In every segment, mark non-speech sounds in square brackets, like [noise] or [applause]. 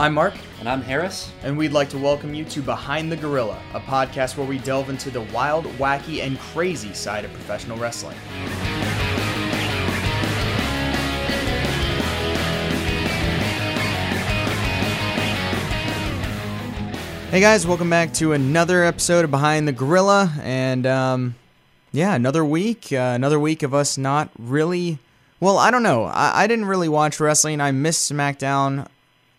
I'm Mark, And I'm Harris. and we'd like to welcome you to Behind the Gorilla, a podcast where we delve into the wild, wacky, and crazy side of professional wrestling. Hey guys, welcome back to another episode of Behind the Gorilla, and um, yeah, another week, uh, another week of us not really. Well, I don't know. I, I didn't really watch wrestling. I missed SmackDown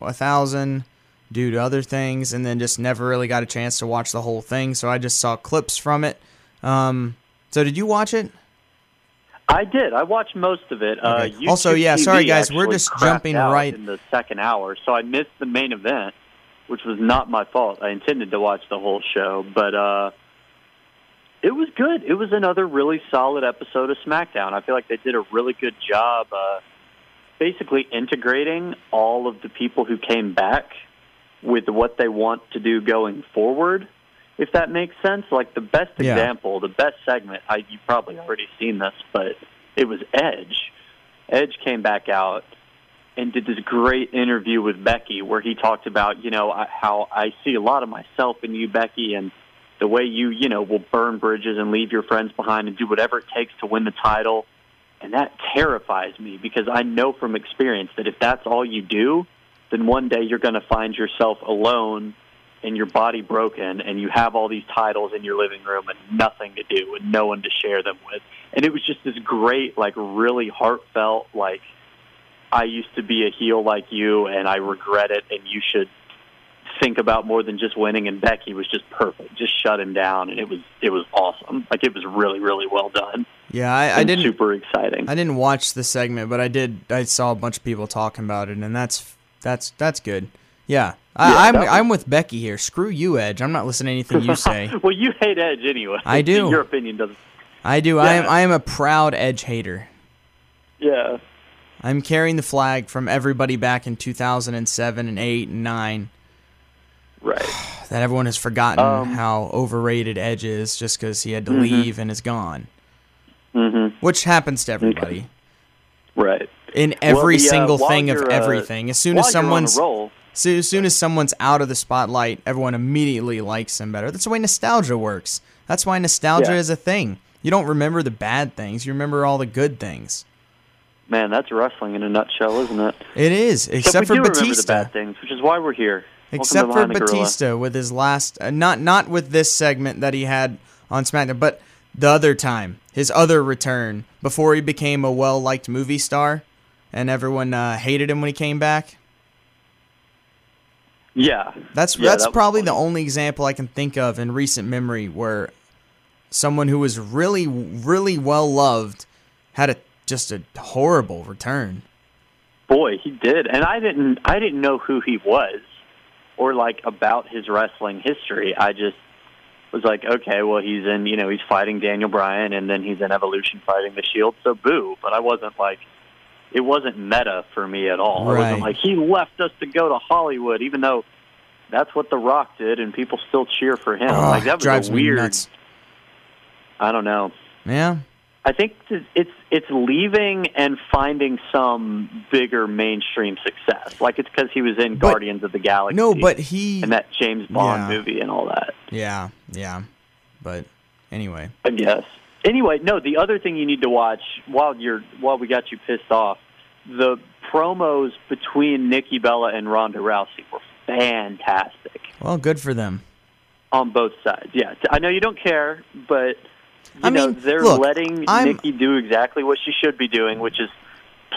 a thousand due to other things, and then just never really got a chance to watch the whole thing. So I just saw clips from it. Um, so did you watch it? I did. I watched most of it. Uh, Also, yeah, YouTube sorry, guys, we're just jumping right- in the second hour, so I missed the main event, which was not my fault. I intended to watch the whole show, but uh, it was good. It was another really solid episode of SmackDown. I feel like they did a really good job, uh, basically integrating all of the people who came back with what they want to do going forward. If that makes sense, like the best Yeah. example, the best segment. I you've probably already seen this, but it was Edge. Edge came back out and did this great interview with Becky where he talked about, you know, how I see a lot of myself in you, Becky, and the way you, you know, will burn bridges and leave your friends behind and do whatever it takes to win the title. And that terrifies me because I know from experience that if that's all you do, then one day you're going to find yourself alone and your body broken and you have all these titles in your living room and nothing to do and no one to share them with. And it was just this great, like really heartfelt, like I used to be a heel like you and I regret it and you should think about more than just winning and Becky was just perfect. Just shut him down and it was it was awesome. Like it was really, really well done. Yeah, I, I didn't. super exciting. I didn't watch the segment, but I did. I saw a bunch of people talking about it, and that's that's that's good. Yeah, I, Yeah, I'm I'm with Becky here. Screw you, Edge. I'm not listening to anything you say. [laughs] well, you hate Edge anyway. I do. [laughs] Your opinion doesn't. I do. I am I am a proud Edge hater. Yeah. I'm carrying the flag from everybody back in 2007 and 8 and 9 Right. [sighs] that everyone has forgotten Um, how overrated Edge is just because he had to Mhm. leave and is gone, Mm-hmm. which happens to everybody Right. in every the, uh, single while thing of uh, everything. As soon as you're on a someone's roll, So as soon as someone's out of the spotlight, everyone immediately likes them better. That's the way nostalgia works. That's why nostalgia Yeah. is a thing. You don't remember the bad things, you remember all the good things. man, that's wrestling in a nutshell, isn't it? It is, except, we for remember the Batista. bad things, which is why we're here. Except for the Gorilla. Batista with his last uh, not not with this segment that he had on SmackDown, but the other time, his other return before he became a well-liked movie star and everyone uh, hated him when he came back. Yeah. That's Yeah, that's that probably the only example I can think of in recent memory where someone who was really really well loved had a just a horrible return. Boy, he did, and I didn't. I didn't know who he was, or like about his wrestling history. I just was like, okay, well, he's in. You know, he's fighting Daniel Bryan, and then he's in Evolution fighting the Shield. So boo. But I wasn't like. It wasn't meta for me at all. I wasn't like he left us to go to Hollywood, even though that's what The Rock did, and people still cheer for him. Like that was drives a me weird. nuts. I don't know. Yeah. I think it's it's it's leaving and finding some bigger mainstream success. Like it's because he was in But- Guardians of the Galaxy. No, but he and that James Bond Yeah. movie and all that. Yeah, yeah. But anyway. I guess. Anyway, no. The other thing you need to watch while you're while we got you pissed off, the promos between Nikki Bella and Ronda Rousey were fantastic Well, good for them. on both sides. Yeah, I know you don't care, but I know mean, they're look, letting I'm- Nikki do exactly what she should be doing, which is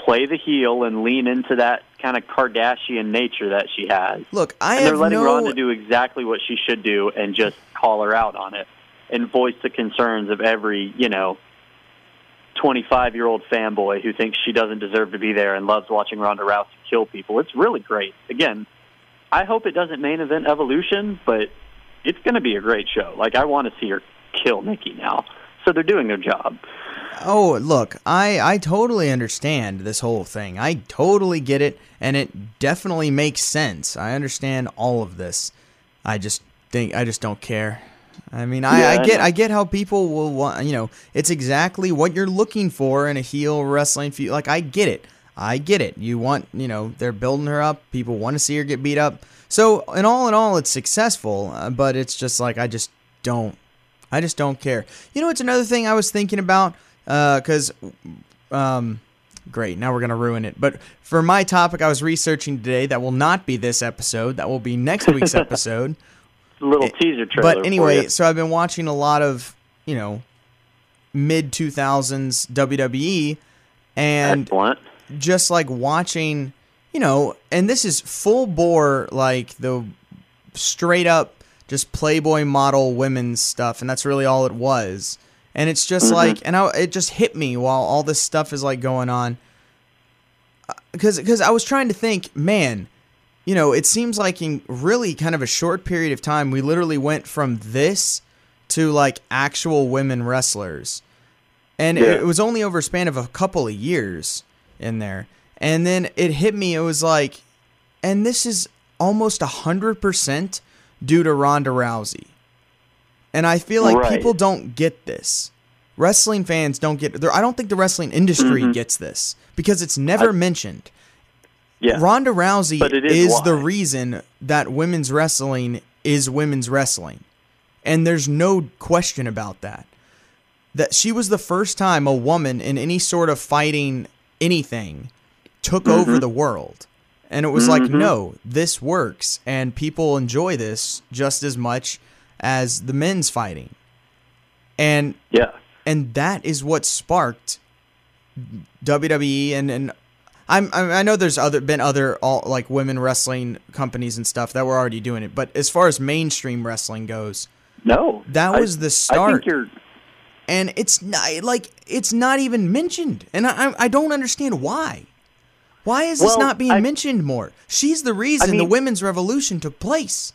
play the heel and lean into that kind of Kardashian nature that she has. Look, I and they're letting no Ronda do exactly what she should do and just call her out on it and voice the concerns of every, you know, 25 year old fanboy who thinks she doesn't deserve to be there and loves watching Ronda Rousey kill people. It's really great. Again, I hope it doesn't main event Evolution, but it's going to be a great show. Like, I want to see her kill Nikki now. So they're doing their job. Oh, look, I I totally understand this whole thing. I totally get it and it definitely makes sense. I understand all of this. I just think I just don't care. I mean, I, Yeah, I I get know. I get how people will want, you know, it's exactly what you're looking for in a heel wrestling feud. Like I get it. I get it. You want, you know, they're building her up. People want to see her get beat up. So, in all in all, it's successful, uh, but it's just like I just don't I just don't care. You know, it's another thing I was thinking about because, uh, um, great, now we're gonna ruin it. But for my topic, I was researching today. That will not be this episode. That will be next week's [laughs] episode. Little it, teaser trailer. But anyway, so I've been watching a lot of you know mid two thousands WWE, and just like watching, you know, and this is full bore like the straight up just Playboy model women's stuff, and that's really all it was. And it's just mm-hmm. like, and I, it just hit me while all this stuff is like going on, because uh, because I was trying to think, man, you know, it seems like in really kind of a short period of time, we literally went from this to like actual women wrestlers, and yeah. it, it was only over a span of a couple of years in there, and then it hit me. It was like, and this is almost a hundred percent due to Ronda Rousey. And I feel like right. people don't get this. Wrestling fans don't get there. I don't think the wrestling industry mm-hmm. gets this because it's never I, mentioned. Yeah. Ronda Rousey is, is the reason that women's wrestling is women's wrestling. And there's no question about that. That she was the first time a woman in any sort of fighting anything took mm-hmm. over the world. And it was mm-hmm. like, no, this works, and people enjoy this just as much as the men's fighting. And yeah, and that is what sparked WWE and and I'm, I know there's other been other all like women wrestling companies and stuff that were already doing it, but as far as mainstream wrestling goes, no, that was I, the start. I and it's not like it's not even mentioned, and I I don't understand why. Why is this well, not being I, mentioned more? She's the reason I mean, the women's revolution took place.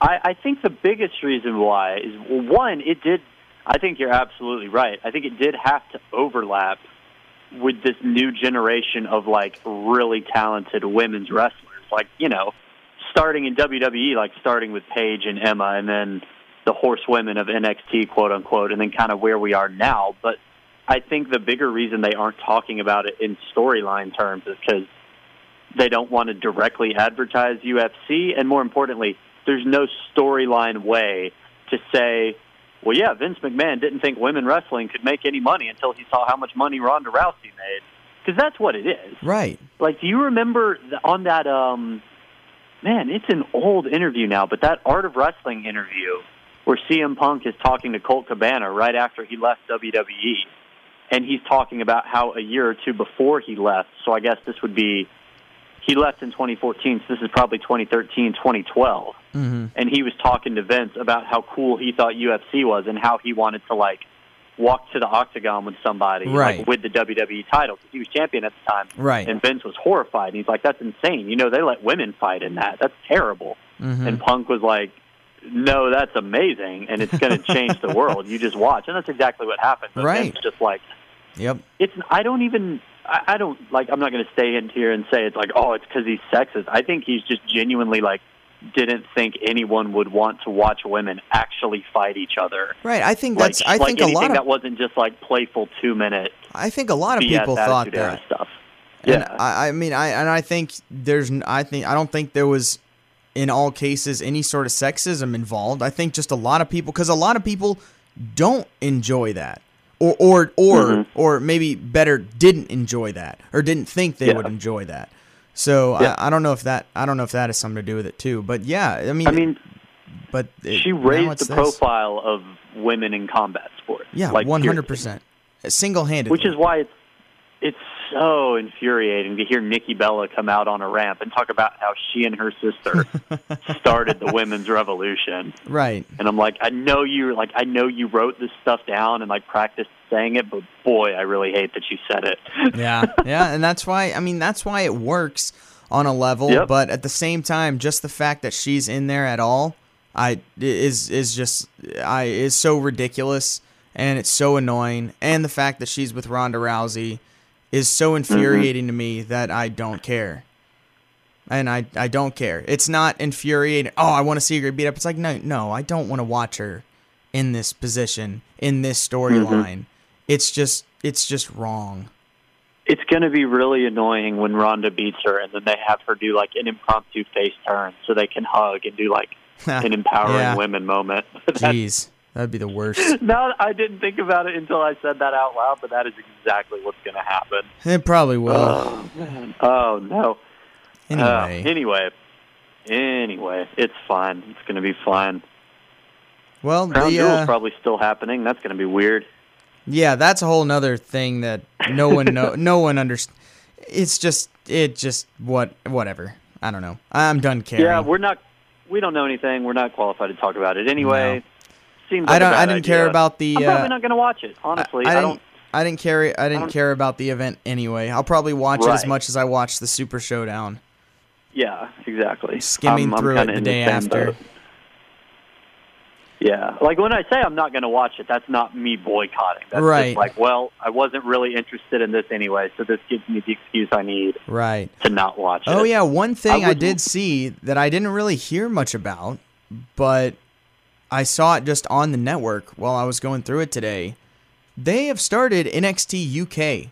I, I think the biggest reason why is well, one, it did. I think you're absolutely right. I think it did have to overlap with this new generation of like really talented women's wrestlers. Like you know, starting in WWE, like starting with Paige and Emma, and then the horsewomen of NXT, quote unquote, and then kind of where we are now. But I think the bigger reason they aren't talking about it in storyline terms is because they don't want to directly advertise UFC, and more importantly, there's no storyline way to say, well, yeah, Vince McMahon didn't think women wrestling could make any money until he saw how much money Ronda Rousey made. Because that's what it is. Right. Like, do you remember on that, um, man, it's an old interview now, but that Art of Wrestling interview where CM Punk is talking to Colt Cabana right after he left WWE and he's talking about how a year or two before he left, so I guess this would be he left in 2014, so this is probably 2013, 2012. Mm-hmm. And he was talking to Vince about how cool he thought UFC was and how he wanted to like walk to the octagon with somebody right. like with the WWE title because he was champion at the time. Right. And Vince was horrified. And he's like, "That's insane. You know, they let women fight in that. That's terrible." Mm-hmm. And Punk was like, "No, that's amazing, and it's going [laughs] to change the world. You just watch." And that's exactly what happened. But right. Vince just like Yep. It's I don't even I, I don't like I'm not going to stay in here and say it's like oh it's because he's sexist. I think he's just genuinely like didn't think anyone would want to watch women actually fight each other. Right. I think that's. Like, I think like a lot of that wasn't just like playful two minute. I think a lot of people thought that stuff. And yeah. I, I mean, I and I think there's. I think I don't think there was, in all cases, any sort of sexism involved. I think just a lot of people, because a lot of people don't enjoy that or or or mm-hmm. or maybe better didn't enjoy that or didn't think they yeah. would enjoy that. So yeah. I, I, don't know if that I don't know if that has something to do with it too. But yeah, I mean, I mean, but it, she raised the this. profile of women in combat sports. Yeah, like one hundred percent, single handed. Which is why it's it's so infuriating to hear Nikki Bella come out on a ramp and talk about how she and her sister [laughs] started the women's revolution. Right. And I'm like, I know you like I know you wrote this stuff down and like practiced saying it, but boy, I really hate that you said it. [laughs] yeah. Yeah, and that's why I mean that's why it works on a level, yep. but at the same time just the fact that she's in there at all I is is just I is so ridiculous and it's so annoying and the fact that she's with Ronda Rousey is so infuriating mm-hmm. to me that I don't care. And I, I don't care. It's not infuriating. Oh, I want to see her beat up. It's like no, no, I don't want to watch her in this position in this storyline. Mm-hmm. It's just it's just wrong. It's going to be really annoying when Ronda beats her, and then they have her do like an impromptu face turn so they can hug and do like [laughs] an empowering Yeah. women moment. [laughs] Jeez, that'd be the worst. [laughs] no, I didn't think about it until I said that out loud, but that is exactly what's going to happen. It probably will. Oh man. Oh no. Uh, anyway, anyway. Anyway, it's fine. It's going to be fine. well, Crown the uh, probably still happening. That's going to be weird. yeah, that's a whole nother thing that no [laughs] one know, no one understands. It's just it just what whatever. I don't know. I'm done caring. Yeah, we're not. We don't know anything. We're not qualified to talk about it anyway. Seems. Like I don't. I didn't care about the. I'm uh, probably not going to watch it. Honestly, I, I, I don't. I didn't care. I didn't don't- care about the event anyway. I'll probably watch it as much as I watch the Super Showdown. Yeah, exactly. Skimming I'm, I'm through it the day after. boat. Yeah, like when I say I'm not going to watch it, that's not me boycotting. That's Right. like, well, I wasn't really interested in this anyway, so this gives me the excuse I need Right. to not watch it. Oh yeah, one thing I, would- did see that I didn't really hear much about, but I saw it just on the network while I was going through it today. They have started NXT UK.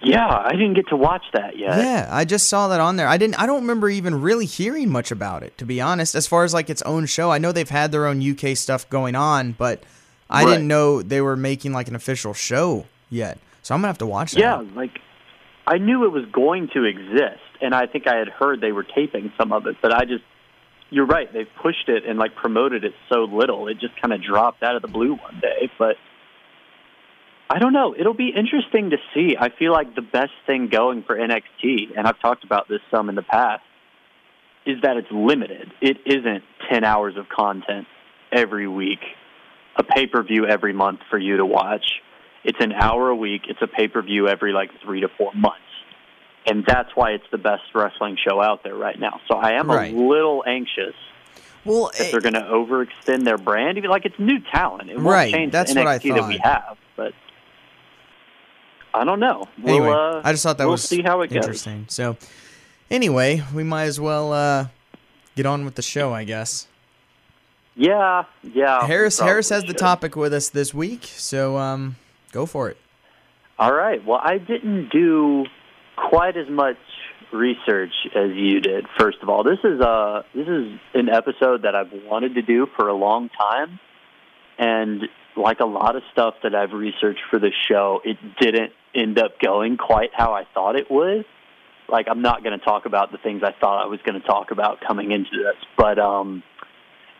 Yeah, I didn't get to watch that yet. Yeah, I just saw that on there. I didn't I don't remember even really hearing much about it to be honest. As far as like its own show, I know they've had their own UK stuff going on, but I Right. didn't know they were making like an official show yet. So I'm going to have to watch that. Yeah, like I knew it was going to exist, and I think I had heard they were taping some of it, but I just. You're right. They've pushed it and like promoted it so little. It just kind of dropped out of the blue one day. But I don't know. It'll be interesting to see. I feel like the best thing going for NXT, and I've talked about this some in the past, is that it's limited. It isn't 10 hours of content every week, a pay per view every month for you to watch. It's an hour a week. It's a pay per view every like three to four months. And that's why it's the best wrestling show out there right now. So I am Right. a little anxious Well, that they're going to overextend their brand. Even like it's new talent. It won't Right, change that's the what I NXT that we have. But I don't know. We'll, anyway, uh, I just thought that we'll was see how it goes. interesting. So, anyway, we might as well uh, get on with the show, I guess. Yeah, yeah. Harris Harris has probably the topic with us this week, so um, go for it. All right. Well, I didn't do quite as much research as you did. First of all, this is a this is an episode that I've wanted to do for a long time, and like a lot of stuff that I've researched for the show, it didn't end up going quite how I thought it would. Like I'm not going to talk about the things I thought I was going to talk about coming into this, but um,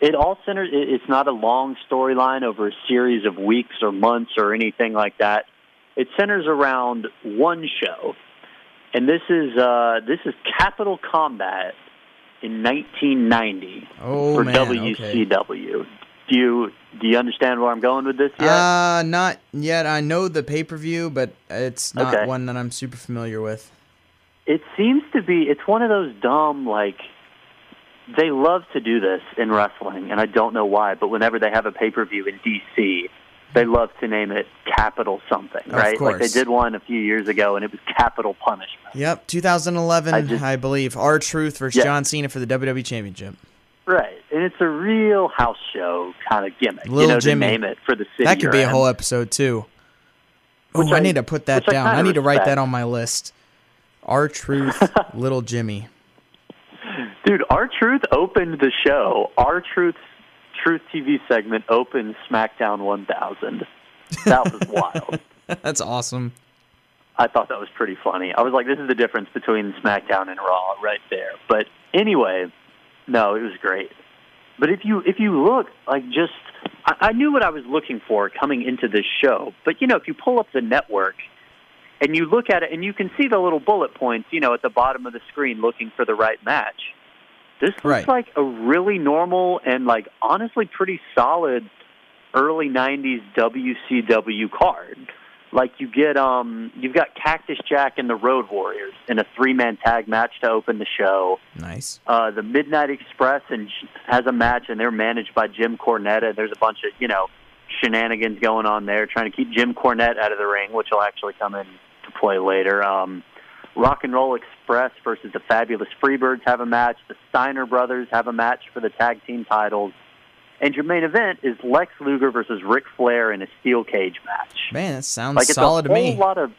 it all centers. it- It's not a long storyline over a series of weeks or months or anything like that it centers around one show, and this is uh, this is Capital Combat in 1990 Oh for man, okay. WCW. Do you do you understand where I'm going with this yet? Uh, not yet. I know the pay per view, but it's not Okay. one that I'm super familiar with. it seems to be it's one of those dumb like they love to do this in wrestling, and I don't know why. But whenever they have a pay per view in DC, they love to name it Capital something, Of right? Like they did one a few years ago, and it was Capital Punishment. Yep, 2011, I, I believe. R-Truth versus Yeah. John Cena for the WWE Championship. Right, and it's a real house show kind of gimmick. you Little know, Jimmy. to name it for the city. That could be a whole episode too. Oh, I, I- need to put that I down. I, kinda need to write that on my list. R-Truth, [laughs] Little Jimmy. Dude, our truth opened the show. R-Truth Truth TV segment opened SmackDown 1000. That was wild. [laughs] That's awesome. I thought that was pretty funny. I was like, this is the difference between SmackDown and Raw right there. But anyway, no, it was great. But if you if you look like just I, I knew what I was looking for coming into this show. But you know, if you pull up the network and you look at it and you can see the little bullet points, you know, at the bottom of the screen looking for the right match. This looks Right. like a really normal and like honestly pretty solid early '90s WCW card. Like you get, um, you've got Cactus Jack and the Road Warriors in a three-man tag match to open the show. Nice. Uh, the Midnight Express and has a match, and they're managed by Jim Cornette. And there's a bunch of you know shenanigans going on there, trying to keep Jim Cornette out of the ring, which will actually come in to play later. Um, Rock and Roll Express versus the Fabulous Freebirds have a match. The Steiner Brothers have a match for the tag team titles. And your main event is Lex Luger versus Ric Flair in a steel cage match. Man, that sounds Like it's solid a to whole me. lot of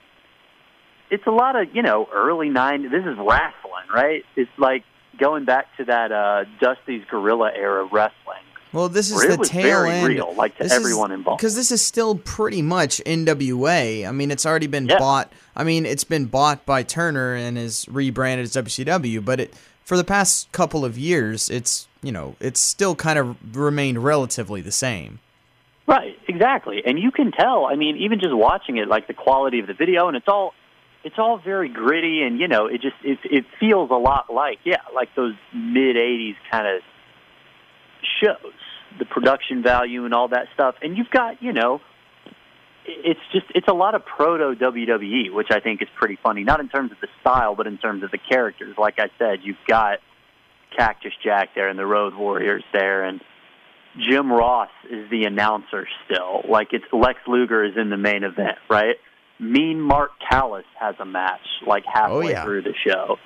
it's a lot of you know early 90s. This is wrestling, right? It's like going back to that uh, Dusty's Gorilla era wrestling. Well, this is the tail very end. real, like to This everyone involved. Because this is still pretty much NWA. I mean, it's already been Yeah. bought. I mean, it's been bought by Turner and is rebranded as WCW. But it for the past couple of years, it's you know, it's still kind of remained relatively the same. Right, exactly. And you can tell, I mean, even just watching it, like the quality of the video and it's all it's all very gritty and you know, it just it it feels a lot like yeah, like those mid 80s kind of shows, the production value and all that stuff. And you've got, you know, it's just it's a lot of proto WWE, which I think is pretty funny. Not in terms of the style, but in terms of the characters. Like I said, you've got Cactus Jack there and the Road Warriors there, and Jim Ross is the announcer still. Like it's Lex Luger is in the main event, right? Mean Mark Callous has a match like oh, halfway Oh, yeah. through the show.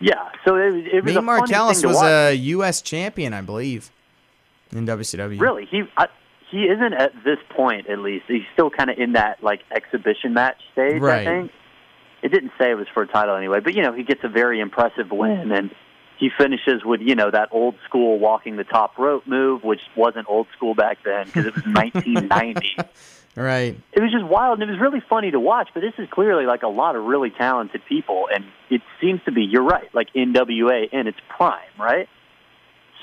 Yeah, so it, it was Mean a thing to was watch. a U.S. champion, I believe, in WCW. Really, he I, he isn't at this point. At least he's still kind of in that like exhibition match stage. Right. I think it didn't say it was for a title anyway, but you know he gets a very impressive win and he finishes with you know that old school walking the top rope move, which wasn't old school back then because it was [laughs] 1990. Right. It was just wild and it was really funny to watch. But this is clearly like a lot of really talented people, and it seems to be you're right, like NWA in its prime, right?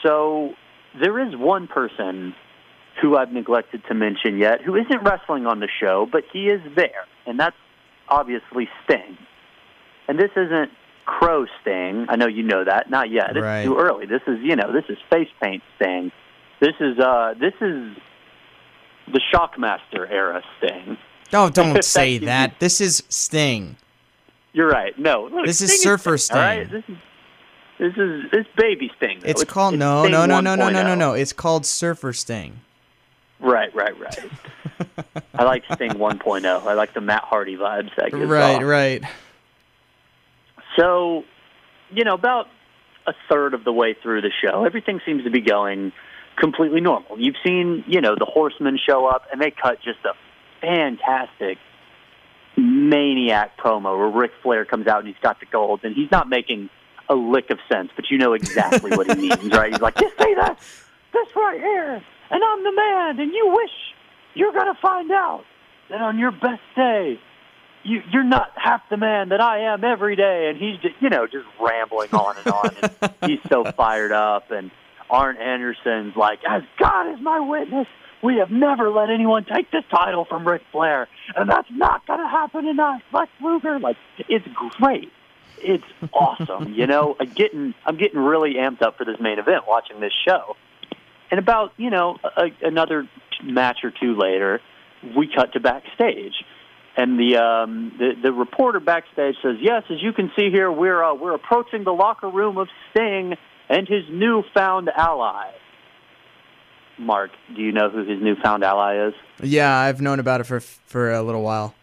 So there is one person who I've neglected to mention yet, who isn't wrestling on the show, but he is there, and that's obviously Sting. And this isn't Crow Sting. I know you know that. Not yet. It's Right. too early. This is you know this is face paint Sting. This is uh this is the Shockmaster era Sting. Oh, don't [laughs] say you. that. This is Sting. You're right. No, look, This is Surfer Sting. All right, Sting. this is this is this baby Sting. though. It's called it's no, Sting no, no, no, no, no, no, no. It's called Surfer Sting. Right, right, right. [laughs] I like Sting 1.0. I like the Matt Hardy vibes that gives Right, off. right. So, you know, about a third of the way through the show, everything seems to be going completely normal. You've seen, you know, the Horsemen show up, and they cut just a fantastic maniac promo where Ric Flair comes out and he's got the gold, and he's not making a lick of sense, but you know exactly what he [laughs] means, right? He's like, just say that, this right here, and I'm the man, and you wish you're going to find out that on your best day, you, you're not half the man that I am every day. And he's just, you know, just rambling on and on. And [laughs] he's so fired up. And Arn Anderson's like, as God is my witness, we have never let anyone take this title from Ric Flair. And that's not going to happen tonight. Lex Luger, like, it's great. It's awesome. you know, [laughs] I'm getting, I'm getting really amped up for this main event watching this show. And about, you know, a, another match or two later, we cut to backstage and the um, the, the reporter backstage says, "Yes, as you can see here, we're uh, we're approaching the locker room of Sting and his newfound ally." Mark, do you know who his newfound ally is? Yeah, I've known about it for for a little while.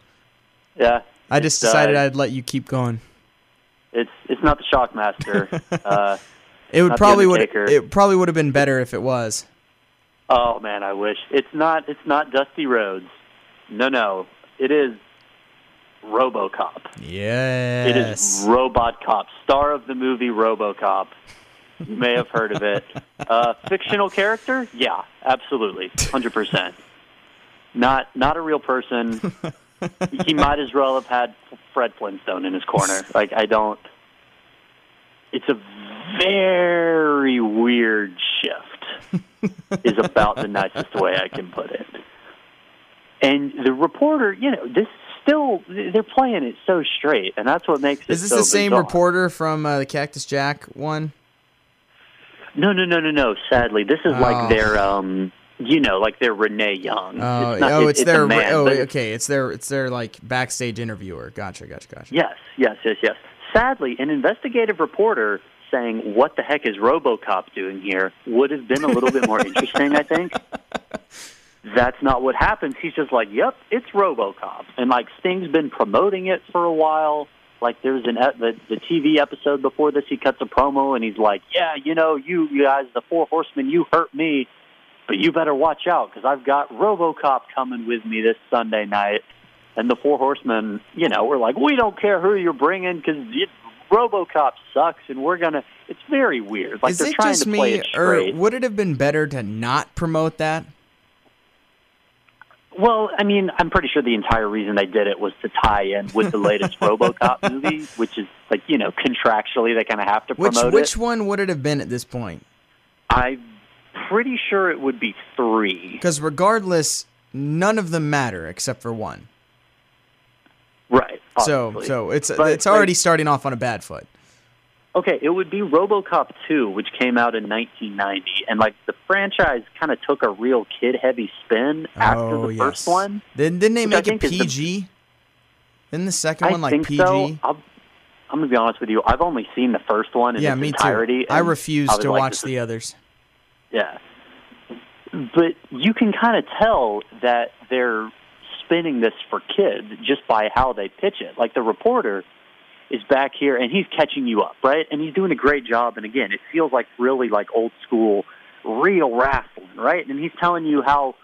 Yeah, I just decided uh, I'd let you keep going. it's it's not the Shockmaster. [laughs] uh, It would probably would it probably would have been better if it was. oh man, I wish it's not. It's not Dusty Rhodes. No, no, it is RoboCop. Yes. It is Robot Cop, star of the movie RoboCop. You may have heard of it. Uh, fictional character? Yeah, absolutely, hundred percent. Not not a real person. [laughs] he might as well have had Fred Flintstone in his corner. Like I don't. It's a very weird shift. [laughs] is about the nicest way I can put it. And the reporter, you know, this still they're playing it so straight, and that's what makes it. Is this so the same bizarre. reporter from uh, the Cactus Jack one? No, no, no, no, no. Sadly, this is Oh. like their, um, you know, like their Renee Young. Oh, it's not, oh, it- it's, their man, oh, okay, it's their it's their like backstage interviewer. Gotcha, gotcha, gotcha. Yes, yes, yes, yes. Sadly, an investigative reporter saying, "What the heck is RoboCop doing here?" would have been a little bit more [laughs] interesting, I think. That's not what happens. He's just like, "Yep, it's RoboCop," and like Sting's been promoting it for a while. Like there's an the, the TV episode before this, he cuts a promo and he's like, "Yeah, you know, you, you guys, the Four Horsemen, you hurt me, but you better watch out because I've got RoboCop coming with me this Sunday night." and the Four Horsemen, you know, were like, we don't care who you're bringing because RoboCop sucks, and we're gonna. It's very weird. Like Is they're it trying just to play me, it or straight. would it have been better to not promote that? Well, I mean, I'm pretty sure the entire reason they did it was to tie in with the latest [laughs] RoboCop movie, which is like you know contractually they kind of have to Which promote which it. one would it have been at this point? I'm pretty sure it would be three. Because regardless, none of them matter except for one. So so it's But, it's already like, starting off on a bad foot. Okay, it would be RoboCop 2, which came out in 1990, and like the franchise kind of took a real kid-heavy spin after oh the yes. first one. Didn't, didn't they make it is the- PG? Didn't the second I one like PG? so. I'll, I'm gonna be honest with you. I've only seen the first one in yeah, its me entirety. too. I refuse I to like, watch this is- the others. Yeah, but you can kind of tell that they're spinning this for kids just by how they pitch it. Like the reporter is back here and he's catching you up, right? And he's doing a great job. And again, it feels like really like old school, real wrestling, right? And he's telling you how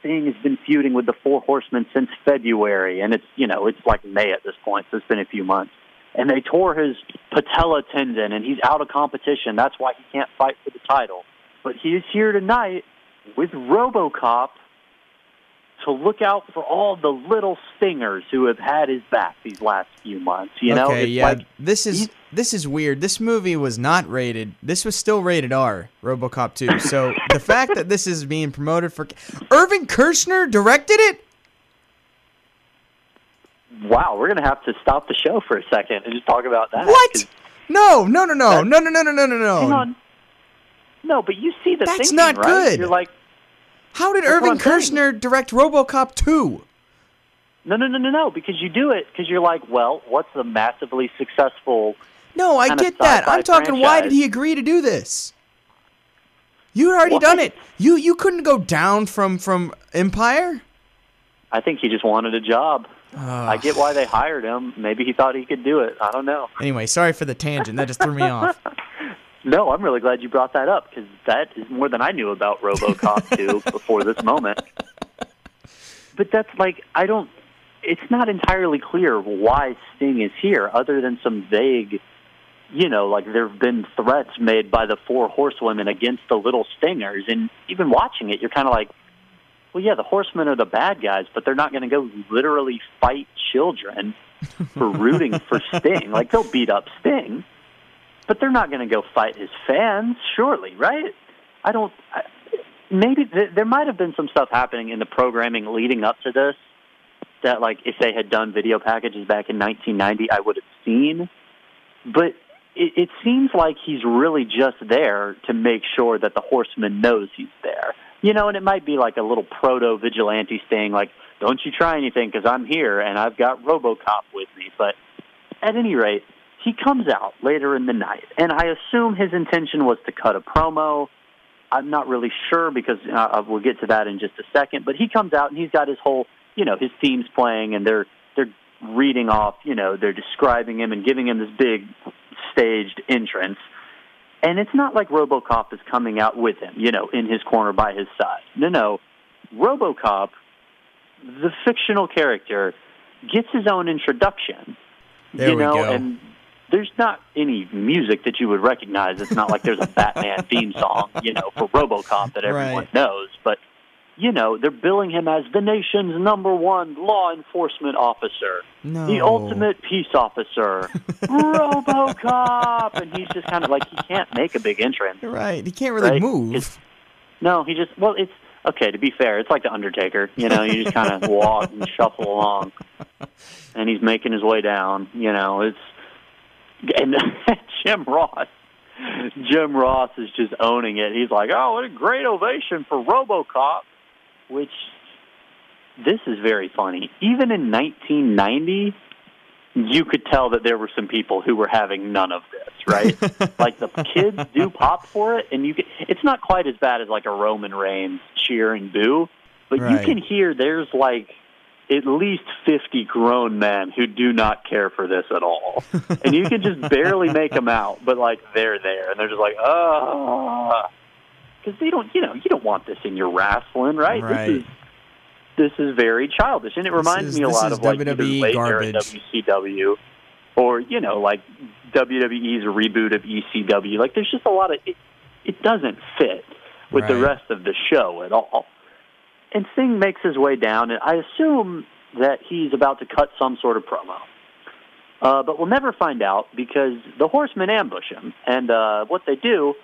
Sting has been feuding with the Four Horsemen since February, and it's you know it's like May at this point, so it's been a few months. And they tore his patella tendon, and he's out of competition. That's why he can't fight for the title. But he is here tonight with RoboCop to look out for all the little stingers who have had his back these last few months. You know, okay, it's yeah. like this is this is weird. This movie was not rated. This was still rated R, RoboCop 2. So [laughs] the fact that this is being promoted for Irvin Kershner directed it? wow, we're gonna have to stop the show for a second and just talk about that. What? No, no, no, no, no, no, no, no, no, no, Hang no. on. No, but you see the thing. That's thinking, not right? good. You're like, How did That's Irvin I'm saying. Kershner direct RoboCop 2? no, no, no, no, no, because you do it because you're like, well, what's the massively successful? No, I get that. I'm talking. Why did he agree to do this? You had already Why? done it. You you couldn't go down from from Empire. I think he just wanted a job. I get why they hired him. Maybe he thought he could do it. I don't know. Anyway, sorry for the tangent. That just threw me off. [laughs] No, I'm really glad you brought that up because that is more than I knew about RoboCop [laughs] 2 before this moment. But that's like I don't. It's not entirely clear why Sting is here, other than some vague, you know, like there have been threats made by the four horsewomen against the little Stingers, and even watching it, you're kind of like, well, yeah, the horsemen are the bad guys, but they're not going to go literally fight children for rooting for [laughs] Sting. Like they'll beat up Sting, but they're not going to go fight his fans, surely, right? I don't. I, maybe th- there might have been some stuff happening in the programming leading up to this that, like, if they had done video packages back in 1990, I would have seen. But it, it seems like he's really just there to make sure that the horseman knows he's there. You know, and it might be like a little proto vigilante thing, like, don't you try anything because I'm here and I've got Robocop with me. But at any rate, he comes out later in the night, and I assume his intention was to cut a promo. I'm not really sure because uh, we'll get to that in just a second. But he comes out and he's got his whole, you know, his theme's playing, and they're they're reading off, you know, they're describing him and giving him this big staged entrance. And it's not like RoboCop is coming out with him, you know, in his corner by his side. No, no, RoboCop, the fictional character, gets his own introduction. There you we know, go. and there's not any music that you would recognize. It's not like there's a Batman [laughs] theme song, you know, for RoboCop that everyone Right. knows. But you know, they're billing him as the nation's number one law enforcement officer, No. the ultimate peace officer, [laughs] RoboCop, and he's just kind of like he can't make a big entrance. Right. He can't really Right? move. It's- No, he just well, it's okay. To be fair, it's like the Undertaker. You know, you just kind of [laughs] walk and shuffle along, and he's making his way down. You know, it's and [laughs] Jim Ross. Jim Ross is just owning it. He's like, "Oh, what a great ovation for RoboCop," which this is very funny. Even in 1990, you could tell that there were some people who were having none of this, right? [laughs] like the kids do pop for it, and you can, it's not quite as bad as like a Roman Reigns cheer and boo, but Right. you can hear there's like at least 50 grown men who do not care for this at all. and you can just barely make them out, but like they're there and they're just like, ah. oh. Because they don't, you know, you don't want this in your wrestling, right? Right. This is this is very childish, and it reminds is- me a lot of like WWE either late era garbage. WCW, or you know, like WWE's reboot of ECW. Like, there's just a lot of it. It doesn't fit with the rest of the show at all. And Sting makes his way down, and I assume that he's about to cut some sort of promo. Uh, but we'll never find out because the horsemen ambush him. And uh, what they do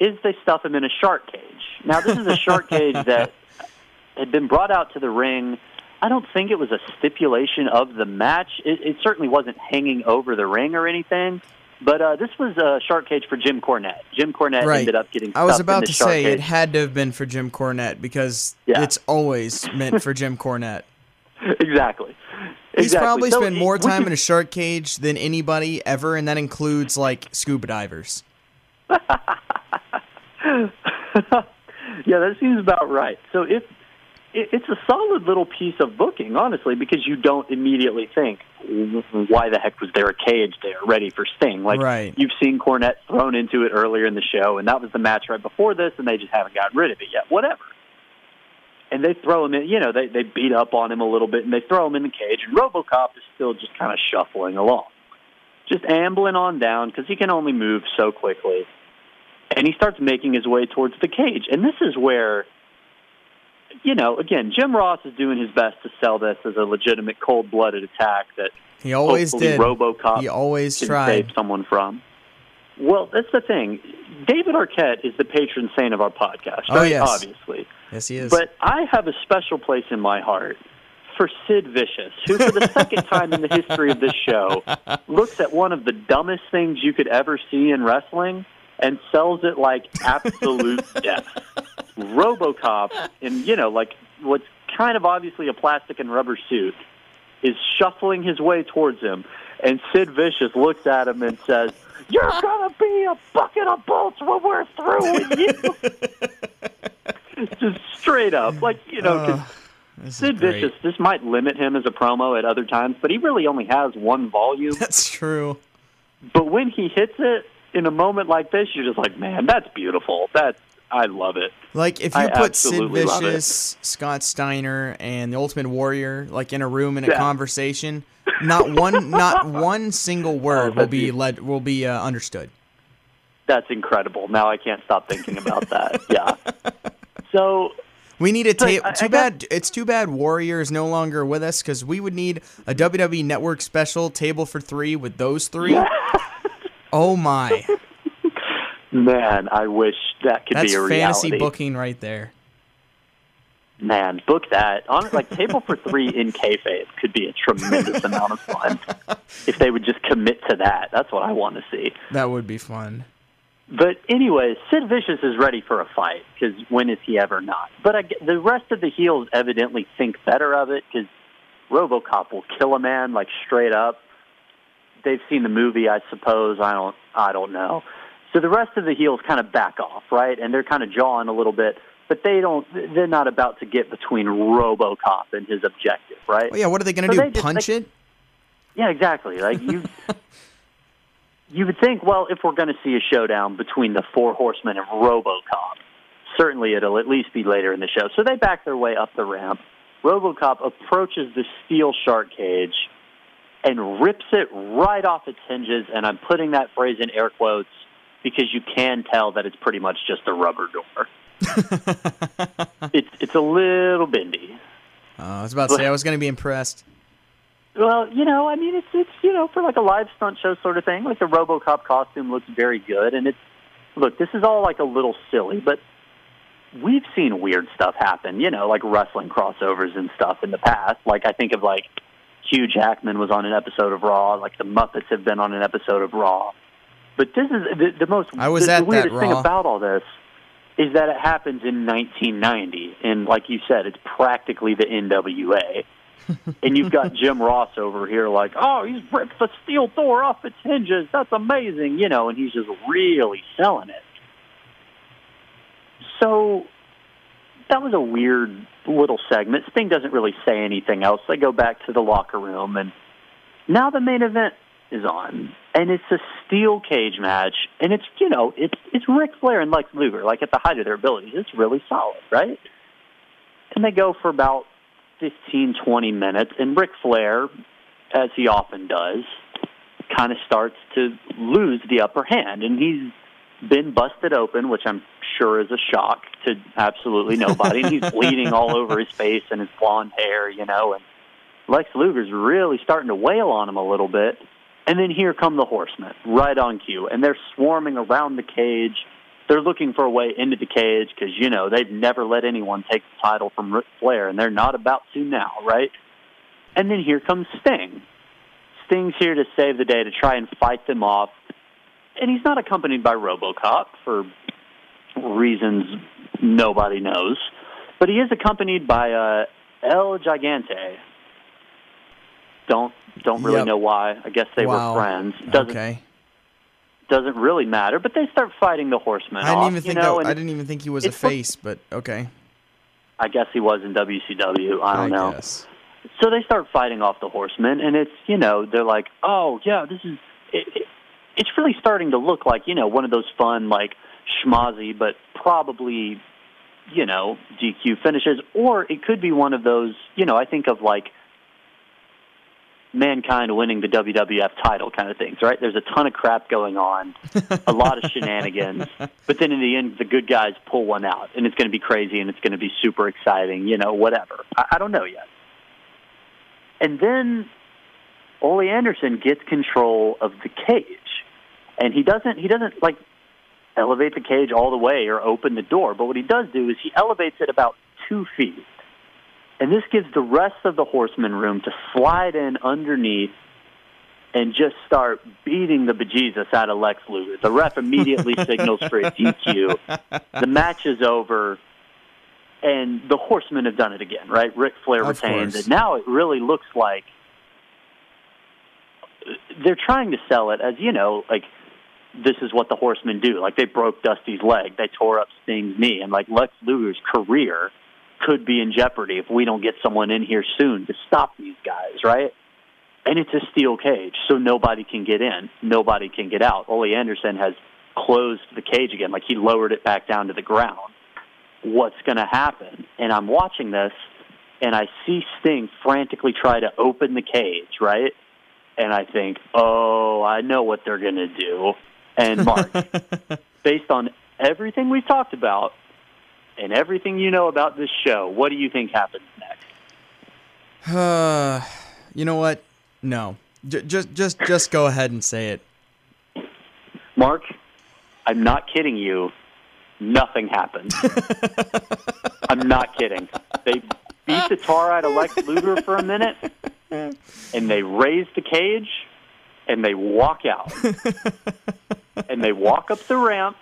is they stuff him in a shark cage. Now, this is a shark cage [laughs] that had been brought out to the ring. I don't think it was a stipulation of the match. It, it certainly wasn't hanging over the ring or anything. But uh, this was a shark cage for Jim Cornette. Jim Cornette Right. ended up getting. I was about to say cage. it had to have been for Jim Cornette because Yeah. it's always meant for Jim Cornette. [laughs] exactly. He's Exactly. probably So spent more time in a shark cage than anybody ever, and that includes like scuba divers. [laughs] yeah, that seems about right. So if it's a solid little piece of booking, honestly, because you don't immediately think, why the heck was there a cage there ready for Sting? Like Right. you've seen Cornette thrown into it earlier in the show, and that was the match right before this, and they just haven't gotten rid of it yet. Whatever. And they throw him in, you know, they they beat up on him a little bit, and they throw him in the cage, and RoboCop is still just kind of shuffling along, just ambling on down because he can only move so quickly and he starts making his way towards the cage. And this is where, you know, again, Jim Ross is doing his best to sell this as a legitimate cold-blooded attack that He always did. RoboCop he always can tried. save someone from. Well, that's the thing. David Arquette is the patron saint of our podcast, Oh, right? yes. Obviously. Yes, he is. But I have a special place in my heart for Sid Vicious, who, for the second time in the history of this show, [laughs] looks at one of the dumbest things you could ever see in wrestling and sells it like absolute [laughs] death. RoboCop, in you know, like what's kind of obviously a plastic and rubber suit, is shuffling his way towards him, and Sid Vicious looks at him and says, "You're gonna be a bucket of bolts when we're through with you." [laughs] Just straight up, like you know, is Sid. Vicious. This might limit him as a promo at other times, but he really only has one volume. [laughs] That's true. But when he hits it in a moment like this, you're just like, man, that's beautiful. That's I love it. Like if you I put Sid absolutely love it. Vicious, Scott Steiner, and the Ultimate Warrior like in a room in a Yeah. conversation, not one, not [laughs] one single word will be led will be uh, understood. That's incredible. Now I can't stop thinking about that. Yeah. So We need a. I- Too I got- bad. It's too bad Warrior is no longer with us because we would need a WWE Network special table for three with those three. oh my, man, I wish that could that's be a reality. fantasy booking right there. Man, book that. On like table for three in kayfabe could be a tremendous [laughs] amount of fun if they would just commit to that. That's what I want to see. That would be fun. But anyway, Sid Vicious is ready for a fight because when is he ever not? But I, the rest of the heels evidently think better of it because RoboCop will kill a man like straight up. They've seen the movie, I suppose. I don't. I don't know. So the rest of the heels kind of back off, right? And they're kind of jawing a little bit, but they don't. They're not about to get between RoboCop and his objective, right? Well, yeah, what are they going to So do? just- Punch it? Yeah, exactly. Like you, [laughs] you would think, well, if we're going to see a showdown between the Four Horsemen and RoboCop, certainly it'll at least be later in the show. So they back their way up the ramp. RoboCop approaches the steel shark cage and rips it right off its hinges. And I'm putting that phrase in air quotes because you can tell that it's pretty much just a rubber door. [laughs] it's it's a little bendy. Uh, I was about to say I was going to be impressed. Well, you know, I mean, it's it's you know for like a live stunt show sort of thing. Like the RoboCop costume looks very good, and it's look, this is all like a little silly, but we've seen weird stuff happen. You know, like wrestling crossovers and stuff in the past. Like I think of like Hugh Jackman was on an episode of Raw. Like the Muppets have been on an episode of Raw. But this is the, the most. I was the, at the weirdest that thing about all this is that it happens in 1990, and like you said, it's practically the NWA. [laughs] and you've got Jim Ross over here, like, oh, he's ripped the steel door off its hinges. That's amazing, you know, and he's just really selling it. So that was a weird little segment. Sting doesn't really say anything else. They go back to the locker room, and now the main event is on, and it's a steel cage match, and it's you know it's it's Ric Flair and Lex Luger, like at the height of their abilities. It's really solid, right? And they go for about 15, 20 minutes, and Ric Flair, as he often does, kind of starts to lose the upper hand, and he's been busted open, which I'm sure is a shock to absolutely nobody. and he's [laughs] bleeding all over his face and his blonde hair, you know, and Lex Luger's really starting to wail on him a little bit. And then here come the horsemen, right on cue, and they're swarming around the cage. They're looking for a way into the cage because, you know, they've never let anyone take the title from Ric Flair, and they're not about to now, right? And then here comes Sting. Sting's here to save the day, to try and fight them off. And he's not accompanied by Robocop for reasons nobody knows. But he is accompanied by uh, El Gigante. Don't don't really Yep. know why. I guess they wow. were friends. Doesn't okay. doesn't really matter. But they start fighting the horsemen I didn't off, even think you know, that, I didn't even think he was a face, but okay. I guess he was in WCW. I don't know. guess. So they start fighting off the horsemen, and it's you know they're like, oh yeah, this is. It, it, it's really starting to look like you know one of those fun like schmozzy, but probably you know DQ finishes, or it could be one of those. You know, I think of like mankind winning the WWF title kind of things, right? There's a ton of crap going on, a lot of [laughs] shenanigans, but then in the end, the good guys pull one out, and it's going to be crazy, and it's going to be super exciting, you know, whatever. I, I don't know yet. And then Ole Anderson gets control of the cage, and he doesn't he doesn't like elevate the cage all the way or open the door, but what he does do is he elevates it about two feet. And this gives the rest of the horsemen room to slide in underneath and just start beating the bejesus out of Lex Luger. The ref immediately [laughs] signals for a DQ. The match is over, and the horsemen have done it again, right? Ric Flair Of retains. course. And now it really looks like they're trying to sell it as, you know, like this is what the horsemen do. Like they broke Dusty's leg, they tore up Sting's knee, and like Lex Luger's career could be in jeopardy if we don't get someone in here soon to stop these guys, right? And it's a steel cage, so nobody can get in, nobody can get out. Ole Anderson has closed the cage again, like he lowered it back down to the ground. What's going to happen? And I'm watching this, and I see Sting frantically try to open the cage, right? And I think, oh, I know what they're going to do. And Mark, [laughs] based on everything we've talked about and everything you know about this show, what do you think happens next? Uh, [sighs] you know what? No. J- just just just go ahead and say it. Mark, I'm not kidding you. Nothing happened. [laughs] I'm not kidding. They beat the tar out of Lex Luger for a minute, and they raise the cage, and they walk out. [laughs] and they walk up the ramp,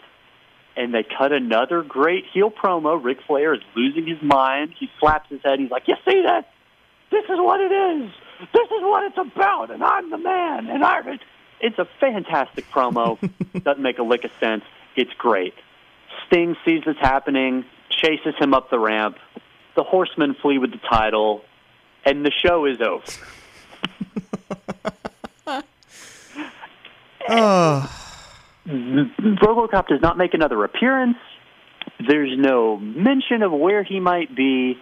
and they cut another great heel promo. Ric Flair is losing his mind. He slaps his head. He's like, "You see that? This is what it is. This is what it's about, and I'm the man." And i'm it's a fantastic promo. [laughs] Doesn't make a lick of sense. It's great. Sting sees this happening, chases him up the ramp. The Horsemen flee with the title, and the show is over. Oh, [laughs] RoboCop does not make another appearance. There's no mention of where he might be,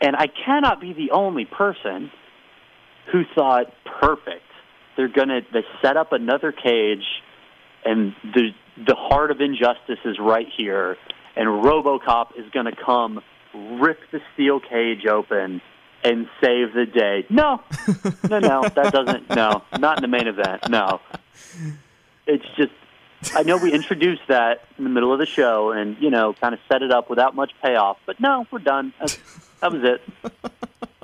and I cannot be the only person who thought, perfect. They're gonna they set up another cage, and the the heart of injustice is right here, and RoboCop is gonna come rip the steel cage open and save the day. No, no, no, that doesn't. No, not in the main event. No, it's just I know we introduced that in the middle of the show and, you know, kind of set it up without much payoff, but no, we're done. That's, that was it.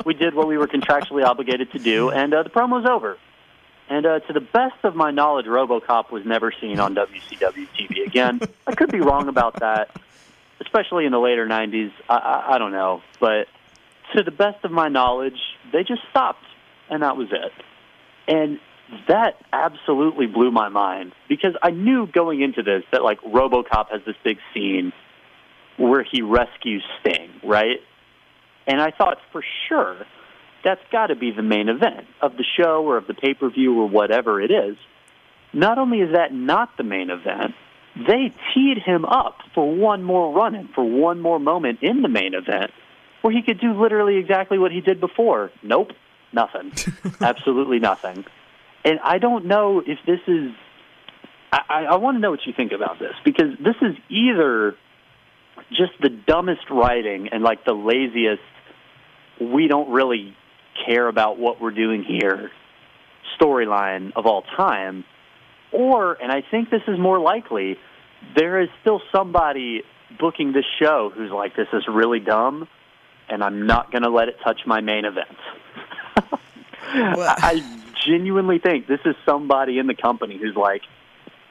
We did what we were contractually obligated to do, and uh, the promo's over. And uh, to the best of my knowledge, RoboCop was never seen on WCW TV again. I could be wrong about that, especially in the later 90s. I, I, I don't know. But to the best of my knowledge, they just stopped, and that was it. And that absolutely blew my mind because I knew going into this that like RoboCop has this big scene where he rescues Sting, right? And I thought for sure that's got to be the main event of the show or of the pay-per-view or whatever it is. Not only is that not the main event, they teed him up for one more run and for one more moment in the main event. where he could do literally exactly what he did before. Nope, nothing, [laughs] absolutely nothing. And I don't know if this is. I, I, want to know what you think about this because this is either just the dumbest writing and like the laziest. We don't really care about what we're doing here storyline of all time, or and I think this is more likely. There is still somebody booking this show who's like, "This is really dumb." and I'm not going to let it touch my main event. [laughs] well, I genuinely think this is somebody in the company who's like,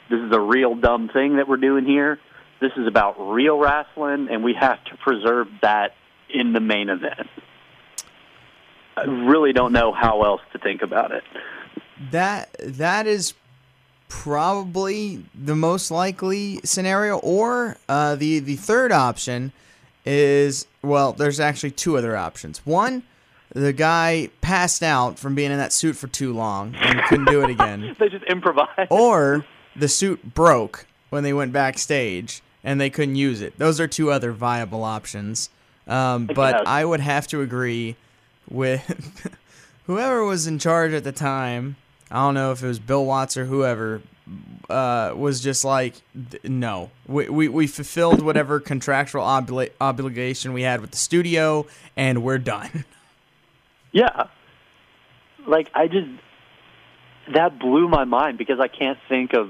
this is a real dumb thing that we're doing here. This is about real wrestling, and we have to preserve that in the main event. I really don't know how else to think about it. That that is probably the most likely scenario, or uh, the the third option is well, there's actually two other options. One, the guy passed out from being in that suit for too long and couldn't do it again. [laughs] they just improvised. Or the suit broke when they went backstage and they couldn't use it. Those are two other viable options. Um, but I would have to agree with [laughs] whoever was in charge at the time. I don't know if it was Bill Watts or whoever, uh, was just like, no, we, we, we fulfilled whatever contractual obli- obligation we had with the studio, and we're done. [laughs] Yeah, like I just that blew my mind because I can't think of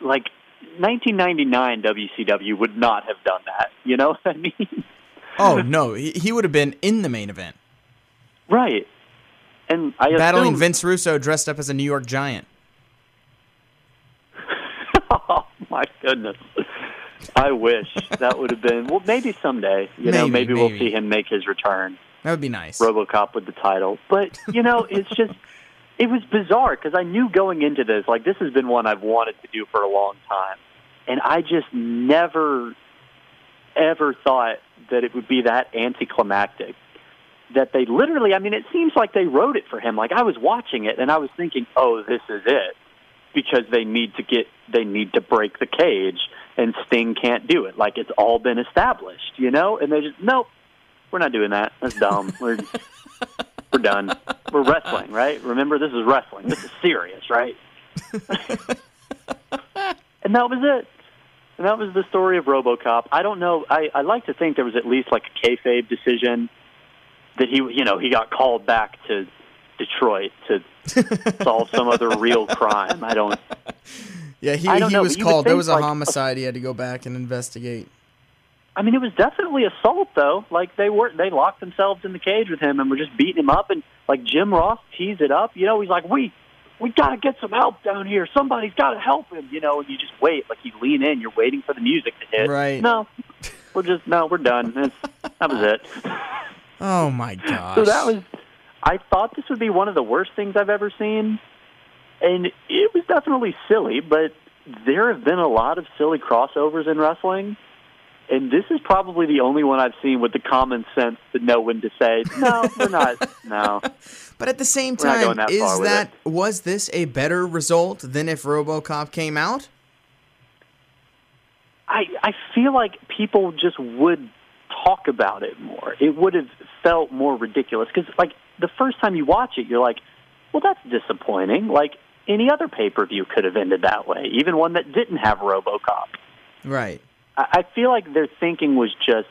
like 1999 WCW would not have done that. You know what I mean? oh no, he, he would have been in the main event. Right. And I battling Vince Russo dressed up as a New York Giant. [laughs] oh my goodness! I wish that would have been. Well, maybe someday. You maybe, know, maybe, maybe, we'll see him make his return. That would be nice. RoboCop with the title, but you know, [laughs] it's just it was bizarre because I knew going into this, like this has been one I've wanted to do for a long time, and I just never, ever thought that it would be that anticlimactic. That they literally, I mean, it seems like they wrote it for him. Like I was watching it and I was thinking, oh, this is it because they need to get they need to break the cage and Sting can't do it. Like it's all been established, you know? And they just nope, we're not doing that. That's dumb. we're we're done. We're wrestling, right? Remember this is wrestling. This is serious, right? [laughs] and that was it. And that was the story of RoboCop. I don't know. I I like to think there was at least like a kayfabe decision that he you know he got called back to Detroit to [laughs] solve some other real crime. I don't. Yeah, he, he know, was called. There was a like, homicide. He had to go back and investigate. I mean, it was definitely assault, though. Like they were, they locked themselves in the cage with him and were just beating him up. And like Jim Ross teased it up. You know, he's like, "We, we got to get some help down here. Somebody's got to help him." You know, and you just wait. Like you lean in. You're waiting for the music to hit. Right. No, we're just no, we're done. It's, that was it. [laughs] Oh my gosh. So that was I thought this would be one of the worst things I've ever seen, and it was definitely silly. But there have been a lot of silly crossovers in wrestling, and this is probably the only one I've seen with the common sense to know when to say no, [laughs] we're not. No. But at the same time, that is that was this a better result than if RoboCop came out? I I feel like people just would talk about it more. It would have felt more ridiculous because, like, the first time you watch it, you're like, well, that's disappointing. Like any other pay per view could have ended that way, even one that didn't have RoboCop. Right. I, feel like their thinking was just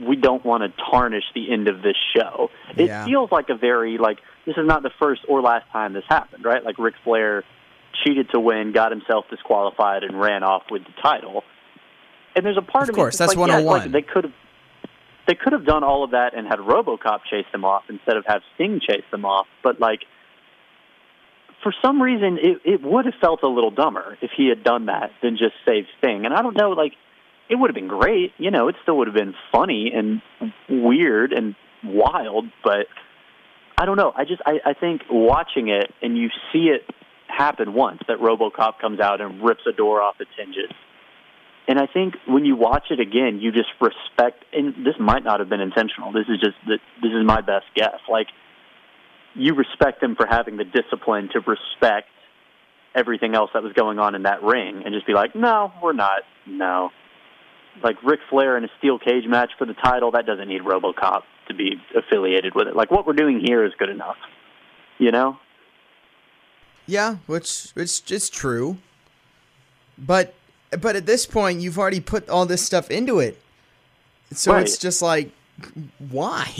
we don't want to tarnish the end of this show. It yeah. feels like a very like this is not the first or last time this happened, right? Like Ric Flair cheated to win, got himself disqualified, and ran off with the title. And there's a part of, of course me that's like, 101. Yeah, like oh they could have they could have done all of that and had RoboCop chase them off instead of have Sting chase them off. But like, for some reason, it, it would have felt a little dumber if he had done that than just save Sting. And I don't know, like, it would have been great. You know, it still would have been funny and weird and wild. But I don't know. I just I, I think watching it and you see it happen once that RoboCop comes out and rips a door off its hinges and I think when you watch it again, you just respect. And this might not have been intentional. This is just this is my best guess. Like you respect them for having the discipline to respect everything else that was going on in that ring, and just be like, no, we're not. No, like Ric Flair in a steel cage match for the title, that doesn't need RoboCop to be affiliated with it. Like what we're doing here is good enough. You know? Yeah, which it's it's true. But but at this point, you've already put all this stuff into it, so Right. it's just like, why?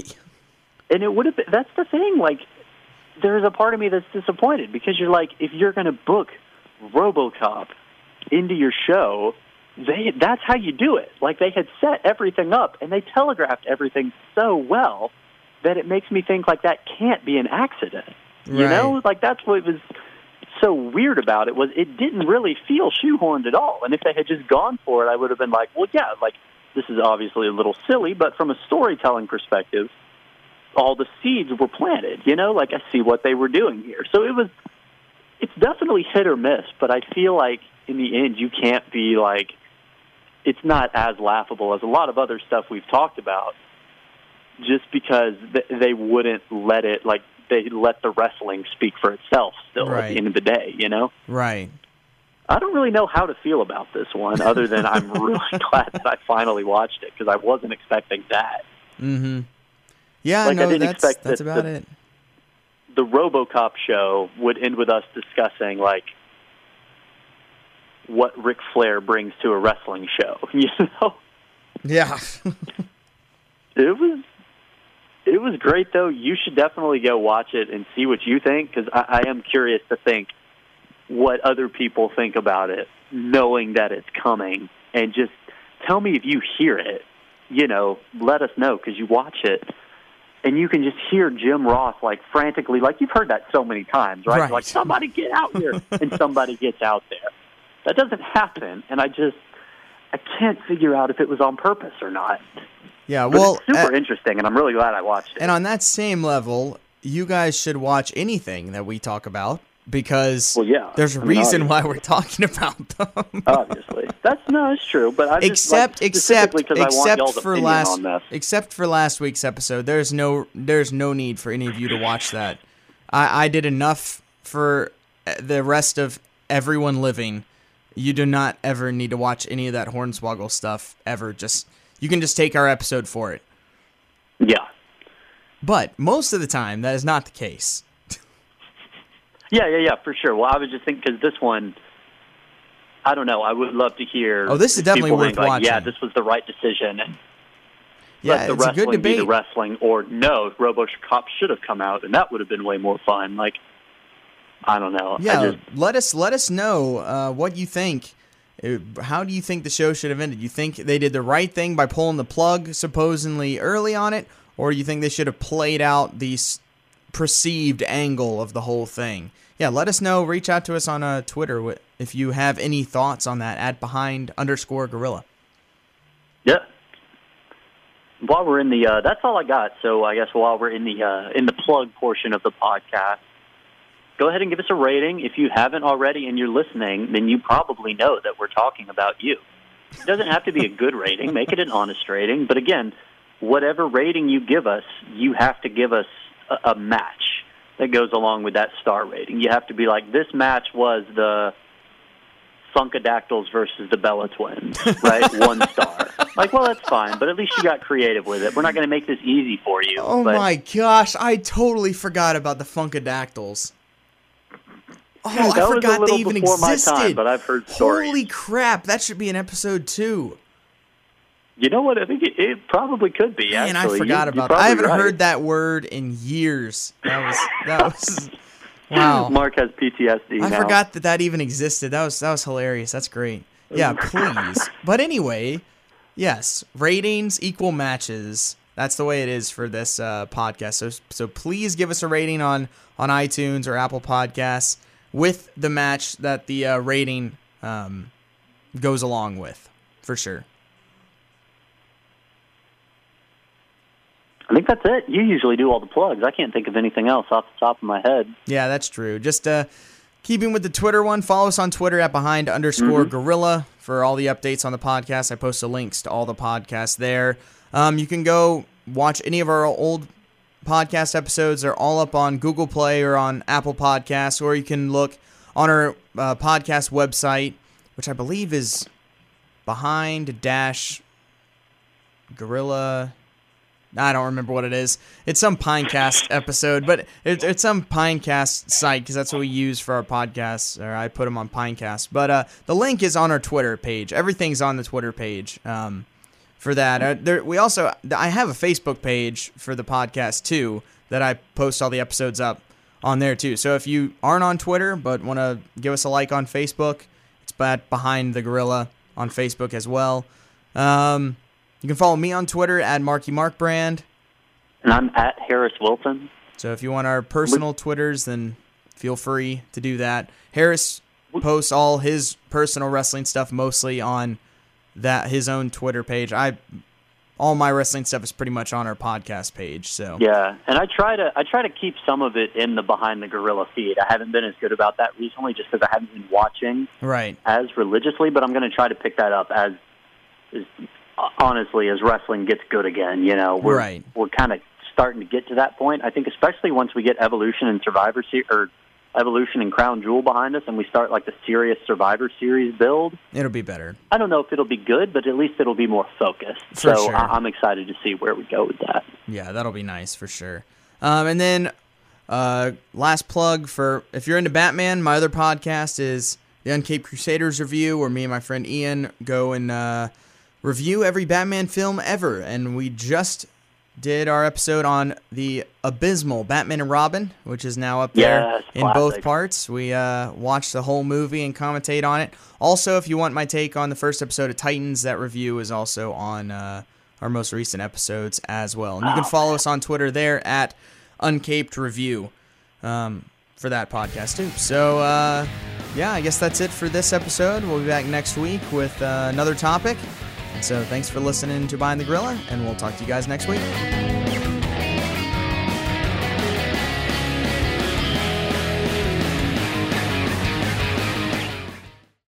and it would have been that's the thing like there's a part of me that's disappointed because you're like if you're going to book robocop into your show they that's how you do it like they had set everything up and they telegraphed everything so well that it makes me think like that can't be an accident you know like that's what was so weird about it was it didn't really feel shoehorned at all and if they had just gone for it i would have been like well yeah like this is obviously a little silly but from a storytelling perspective all the seeds were planted. You know, like I see what they were doing here. So it was, it's definitely hit or miss. But I feel like in the end, you can't be like, it's not as laughable as a lot of other stuff we've talked about, just because they wouldn't let it like they let the wrestling speak for itself. Still, at the end of the day, you know. Right. I don't really know how to feel about this one, other than I'm [laughs] really glad that I finally watched it because I wasn't expecting that. Mm-hmm. Yeah, Like, I didn't that's expect that's that about the- it. the RoboCop show would end with us discussing like what Ric Flair brings to a wrestling show. [laughs] You know, Yeah. [laughs] it was it was great though. You should definitely go watch it and see what you think because I, I am curious to think what other people think about it, knowing that it's coming, and just tell me if you hear it. You know, let us know because you watch it. And you can just hear Jim Ross like frantically, like you've heard that so many times, right? Right. Like somebody get out here, [laughs] and somebody gets out there. That doesn't happen, and I just I can't figure out if it was on purpose or not. yeah. Well, it's super uh, interesting, and I'm really glad I watched it. and on that same level, you guys should watch anything that we talk about because Well, yeah. there's a I mean, reason why we're talking about them. [laughs] obviously, that's no, it's true. But I just except like, except specifically 'cause I want except for last except for last week's episode there's no there's no need for any of you to watch that i i did enough for uh, the rest of everyone living you do not ever need to watch any of that hornswoggle stuff ever just you can just take our episode for it Yeah, but most of the time that is not the case [laughs] yeah, yeah, yeah, for sure. Well, I was just thinking because this one, I don't know. I would love to hear. Oh, this is definitely worth like, Yeah, this was the right decision, yeah let the it's a wrestling good be the wrestling, or no, RoboCop should have come out, and that would have been way more fun. Like, I don't know. Yeah just, let us let us know uh, what you think Uh, how do you think the show should have ended you think they did the right thing by pulling the plug supposedly early on it or do you think they should have played out the perceived angle of the whole thing yeah let us know reach out to us on uh, twitter if you have any thoughts on that at behind underscore gorilla Yeah. While we're in the, uh, that's all I got. So I guess while we're in the uh, in the plug portion of the podcast, go ahead and give us a rating. If you haven't already and you're listening, then you probably know that we're talking about you. It doesn't have to be a good rating. Make it an honest rating. But again, whatever rating you give us, you have to give us a, a match that goes along with that star rating. You have to be like, this match was the Funkadactyls versus the Bella Twins, right? [laughs] One star. Like, well, that's fine, but at least you got creative with it. We're not going to make this easy for you. oh but my gosh i totally forgot about the funkadactyls oh that i forgot they even existed time, but I've heard stories. holy crap that should be an episode two You know what? I think it, it probably could be. Man, actually. I forgot You- about that. I haven't right. heard that word in years. That was that was [laughs] wow. Mark has PTSD I now. forgot that that even existed. That was that was hilarious. That's great. Yeah, [laughs] please. But anyway, yes, ratings equal matches. That's the way it is for this uh, podcast. So so please give us a rating on on iTunes or Apple Podcasts with the match that the uh, rating um, goes along with, for sure. I think that's it. You usually do all the plugs. I can't think of anything else off the top of my head. Yeah, that's true. Just uh, keeping with the Twitter one, follow us on Twitter at behind underscore gorilla for all the updates on the podcast. I post the links to all the podcasts there. Um, you can go watch any of our old podcast episodes. They're all up on Google Play or on Apple Podcasts, or you can look on our uh, podcast website, which I believe is behind dash Gorilla. I don't remember what it is. It's some Pinecast episode, but it, it's some Pinecast site because that's what we use for our podcasts, or I put them on Pinecast. But uh, the link is on our Twitter page. Everything's on the Twitter page um, for that. Uh, there, we also I have a Facebook page for the podcast too that I post all the episodes up on there too. So if you aren't on Twitter but want to give us a like on Facebook, it's at Behind the Gorilla on Facebook as well. Um, you can follow me on Twitter at Marky Mark Brand. And I'm at Harris Wilson. So if you want our personal Twitters, then feel free to do that. Harris posts all his personal wrestling stuff mostly on that his own Twitter page. I all my wrestling stuff is pretty much on our podcast page. So yeah, and I try to I try to keep some of it in the behind the gorilla feed. I haven't been as good about that recently, just because I haven't been watching right as religiously. But I'm going to try to pick that up as, as honestly as wrestling gets good again. You know, we're right. we're kind of starting to get to that point. I think especially once we get Evolution and Survivor Series or Evolution and Crown Jewel behind us, and we start like the serious Survivor Series build. It'll be better. I don't know if it'll be good, but at least it'll be more focused. For so sure. I- I'm excited to see where we go with that. Yeah, that'll be nice for sure. Um, and then uh, last plug for if you're into Batman, my other podcast is the Uncaped Crusaders review, where me and my friend Ian go and uh, review every Batman film ever. And we just did our episode on the abysmal Batman and Robin, which is now up there Yes, in both parts. We uh, watched the whole movie and commentate on it. Also, if you want my take on the first episode of Titans, that review is also on uh, our most recent episodes as well. And you can follow us on Twitter there at Uncaped Review um, for that podcast too. So, uh, yeah, I guess that's it for this episode. We'll be back next week with uh, another topic. So, thanks for listening to Behind the Gorilla, and we'll talk to you guys next week.